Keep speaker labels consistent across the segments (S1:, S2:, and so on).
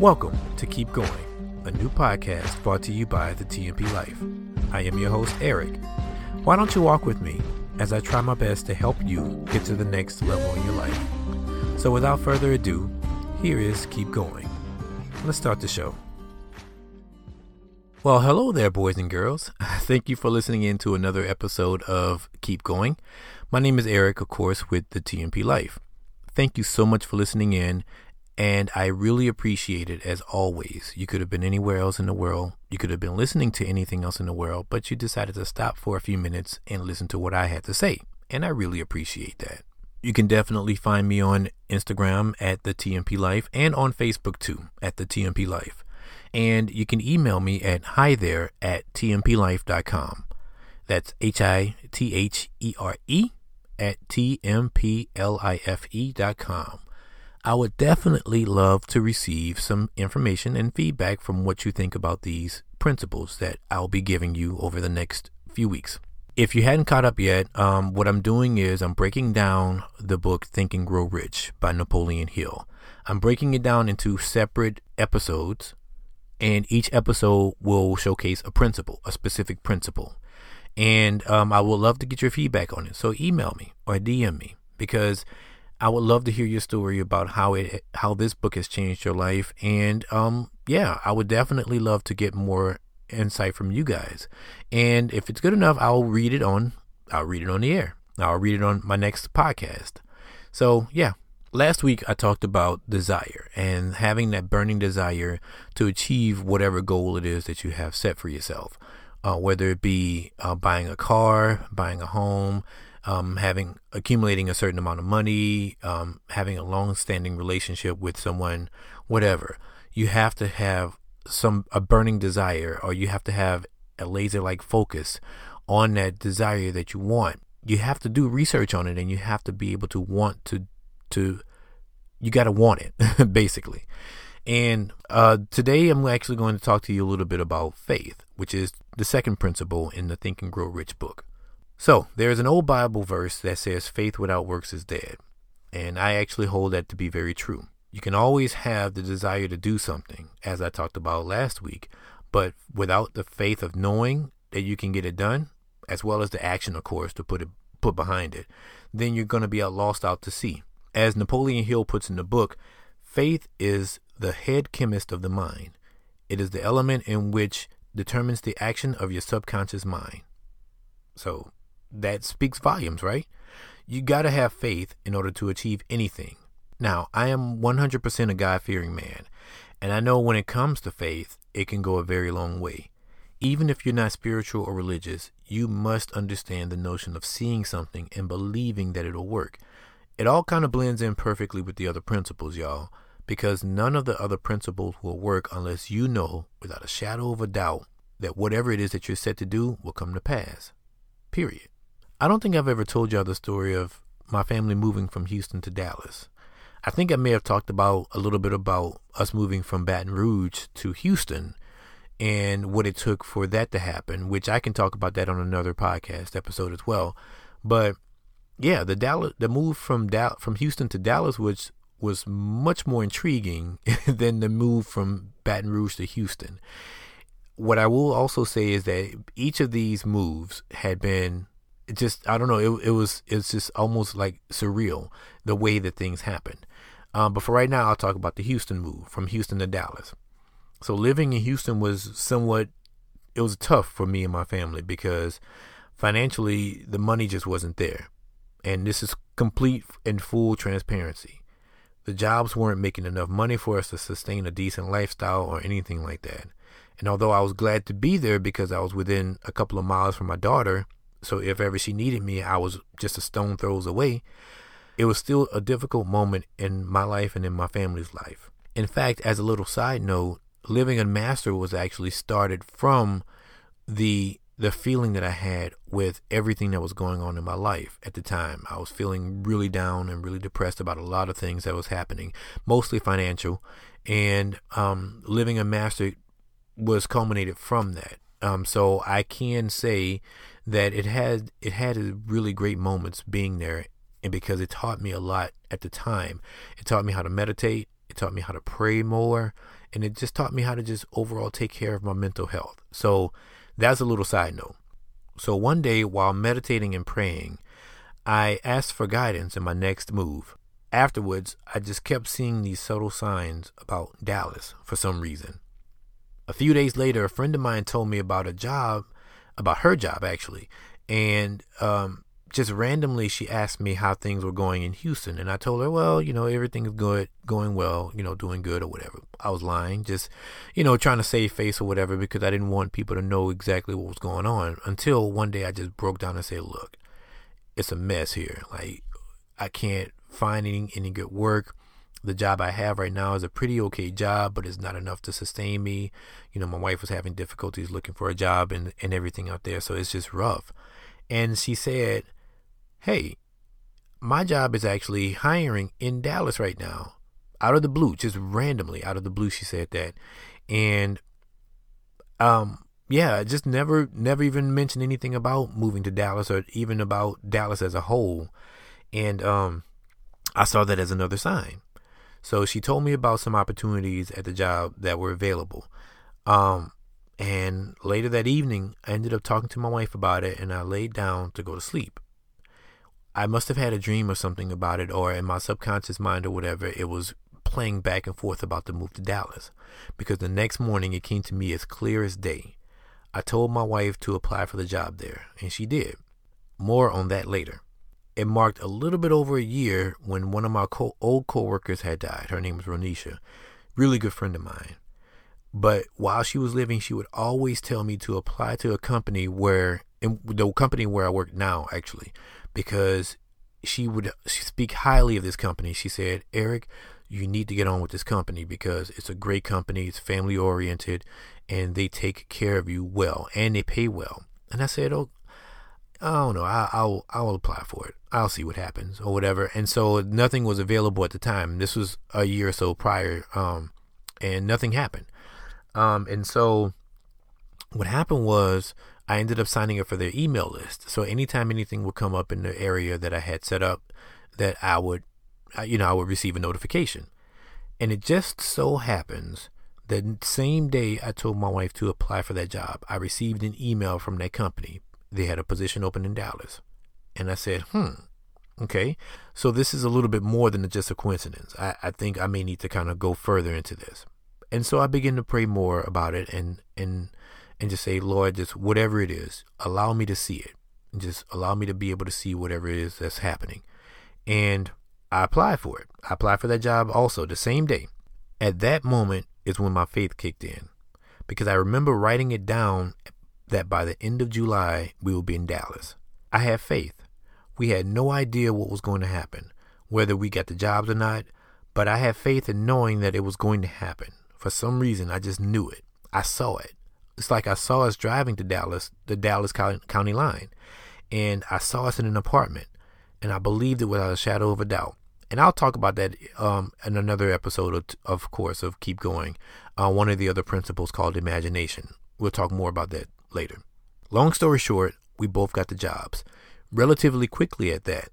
S1: Welcome to Keep Going, a new podcast brought to you by the TMP Life. I am your host, Eric. Why don't you walk with me as I try my best to help you get to the next level in your life? So, without further ado, here is Keep Going. Let's start the show. Well, hello there, boys and girls. Thank you for listening in to another episode of Keep Going. My name is Eric, of course, with the TMP Life. Thank you so much for listening in, and I really appreciate it as always. You could have been anywhere else in the world, you could have been listening to anything else in the world, but you decided to stop for a few minutes and listen to what I had to say, and I really appreciate that. You can definitely find me on Instagram at the TMP Life and on Facebook too at the TMP Life. And you can email me at hi there at tmplife.com. That's H I T H E R E at tmplife.com. I would definitely love to receive some information and feedback from what you think about these principles that I'll be giving you over the next few weeks. If you hadn't caught up yet, um, what I'm doing is I'm breaking down the book Think and Grow Rich by Napoleon Hill. I'm breaking it down into separate episodes and each episode will showcase a principle, a specific principle. And um, I would love to get your feedback on it. So email me or DM me because I would love to hear your story about how it how this book has changed your life. And um, yeah, I would definitely love to get more insight from you guys. And if it's good enough, I'll read it on I'll read it on the air. I'll read it on my next podcast. So yeah, Last week, I talked about desire and having that burning desire to achieve whatever goal it is that you have set for yourself, uh, whether it be uh, buying a car, buying a home, um, having accumulating a certain amount of money, um, having a long-standing relationship with someone, whatever. You have to have some a burning desire, or you have to have a laser-like focus on that desire that you want. You have to do research on it, and you have to be able to want to to you got to want it basically and uh, today i'm actually going to talk to you a little bit about faith which is the second principle in the think and grow rich book so there's an old bible verse that says faith without works is dead and i actually hold that to be very true you can always have the desire to do something as i talked about last week but without the faith of knowing that you can get it done as well as the action of course to put it put behind it then you're going to be lost out to sea as Napoleon Hill puts in the book, faith is the head chemist of the mind. It is the element in which determines the action of your subconscious mind. So that speaks volumes, right? You got to have faith in order to achieve anything. Now, I am 100% a God fearing man, and I know when it comes to faith, it can go a very long way. Even if you're not spiritual or religious, you must understand the notion of seeing something and believing that it'll work. It all kind of blends in perfectly with the other principles, y'all, because none of the other principles will work unless you know without a shadow of a doubt that whatever it is that you're set to do will come to pass. Period. I don't think I've ever told y'all the story of my family moving from Houston to Dallas. I think I may have talked about a little bit about us moving from Baton Rouge to Houston and what it took for that to happen, which I can talk about that on another podcast episode as well. But yeah, the Dallas, the move from from Houston to Dallas, which was much more intriguing than the move from Baton Rouge to Houston. What I will also say is that each of these moves had been just I don't know it, it was it's just almost like surreal the way that things happened. Um, but for right now, I'll talk about the Houston move from Houston to Dallas. So living in Houston was somewhat it was tough for me and my family because financially the money just wasn't there and this is complete and full transparency. The jobs weren't making enough money for us to sustain a decent lifestyle or anything like that. And although I was glad to be there because I was within a couple of miles from my daughter, so if ever she needed me, I was just a stone throws away, it was still a difficult moment in my life and in my family's life. In fact, as a little side note, living in Master was actually started from the the feeling that I had with everything that was going on in my life at the time. I was feeling really down and really depressed about a lot of things that was happening, mostly financial, and um, living a master was culminated from that. Um, so I can say that it had it had really great moments being there, and because it taught me a lot at the time. It taught me how to meditate. It taught me how to pray more. And it just taught me how to just overall take care of my mental health. So that's a little side note. So one day while meditating and praying, I asked for guidance in my next move. Afterwards, I just kept seeing these subtle signs about Dallas for some reason. A few days later, a friend of mine told me about a job, about her job actually, and um, just randomly she asked me how things were going in Houston, and I told her, well, you know, everything's good, going well, you know, doing good or whatever. I was lying, just you know, trying to save face or whatever because I didn't want people to know exactly what was going on. Until one day I just broke down and said, look, it's a mess here. Like I can't finding any good work. The job I have right now is a pretty okay job, but it's not enough to sustain me. You know, my wife was having difficulties looking for a job and, and everything out there, so it's just rough. And she said, Hey, my job is actually hiring in Dallas right now. Out of the blue, just randomly out of the blue, she said that. And um yeah, just never never even mentioned anything about moving to Dallas or even about Dallas as a whole. And um I saw that as another sign. So she told me about some opportunities at the job that were available. Um, and later that evening, I ended up talking to my wife about it and I laid down to go to sleep. I must have had a dream or something about it, or in my subconscious mind or whatever, it was playing back and forth about the move to Dallas. Because the next morning, it came to me as clear as day. I told my wife to apply for the job there, and she did. More on that later. It marked a little bit over a year when one of my co- old coworkers had died. Her name was Ronisha, really good friend of mine. But while she was living, she would always tell me to apply to a company where, in the company where I work now, actually, because she would speak highly of this company. She said, Eric, you need to get on with this company because it's a great company, it's family oriented, and they take care of you well and they pay well. And I said, Oh, I don't know. I, will I'll apply for it. I'll see what happens or whatever. And so nothing was available at the time. This was a year or so prior, um, and nothing happened. Um, and so what happened was I ended up signing up for their email list. So anytime anything would come up in the area that I had set up, that I would, you know, I would receive a notification. And it just so happens that same day I told my wife to apply for that job, I received an email from that company they had a position open in Dallas. And I said, hmm, okay. So this is a little bit more than just a coincidence. I, I think I may need to kind of go further into this. And so I began to pray more about it and, and, and just say, Lord, just whatever it is, allow me to see it. And just allow me to be able to see whatever it is that's happening. And I applied for it. I applied for that job also the same day. At that moment is when my faith kicked in because I remember writing it down that by the end of July, we will be in Dallas. I have faith. We had no idea what was going to happen, whether we got the jobs or not, but I have faith in knowing that it was going to happen. For some reason, I just knew it. I saw it. It's like I saw us driving to Dallas, the Dallas County line, and I saw us in an apartment, and I believed it without a shadow of a doubt. And I'll talk about that um, in another episode, of, of course, of Keep Going. Uh, one of the other principles called imagination. We'll talk more about that later. Long story short, we both got the jobs, relatively quickly at that.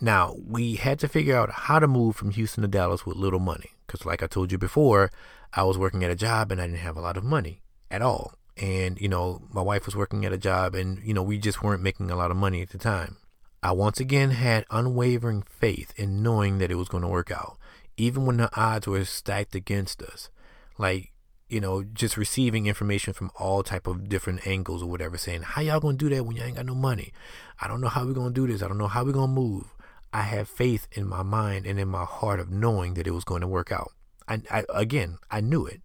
S1: Now, we had to figure out how to move from Houston to Dallas with little money. Because, like I told you before, I was working at a job and I didn't have a lot of money at all. And, you know, my wife was working at a job and, you know, we just weren't making a lot of money at the time. I once again had unwavering faith in knowing that it was going to work out, even when the odds were stacked against us. Like, you know, just receiving information from all type of different angles or whatever, saying, how y'all gonna do that when y'all ain't got no money? I don't know how we're gonna do this. I don't know how we're gonna move. I have faith in my mind and in my heart of knowing that it was going to work out. I, I again, I knew it.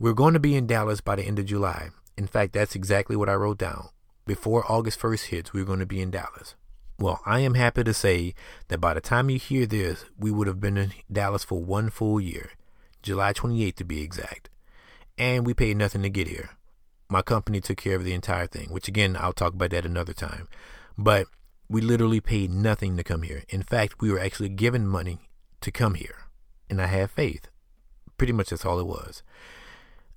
S1: We're going to be in Dallas by the end of July. In fact, that's exactly what I wrote down. Before August 1st hits, we're going to be in Dallas. Well, I am happy to say that by the time you hear this, we would have been in Dallas for one full year. July 28th to be exact. And we paid nothing to get here. My company took care of the entire thing, which again, I'll talk about that another time. But we literally paid nothing to come here. In fact, we were actually given money to come here. And I had faith. Pretty much that's all it was.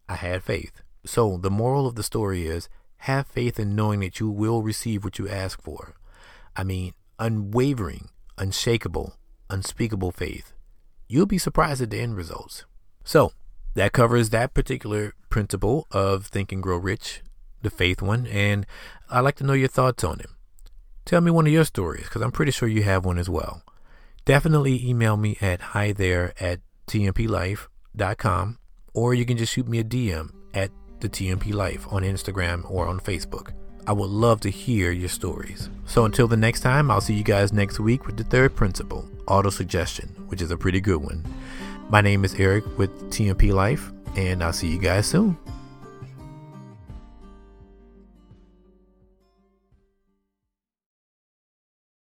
S1: I had faith. So the moral of the story is have faith in knowing that you will receive what you ask for. I mean, unwavering, unshakable, unspeakable faith you'll be surprised at the end results. So, that covers that particular principle of Think and Grow Rich, the faith one, and I'd like to know your thoughts on it. Tell me one of your stories, because I'm pretty sure you have one as well. Definitely email me at hi there at tmplife.com, or you can just shoot me a DM at the TMP Life on Instagram or on Facebook. I would love to hear your stories. So until the next time, I'll see you guys next week with the third principle, auto suggestion, which is a pretty good one. My name is Eric with TMP Life, and I'll see you guys soon.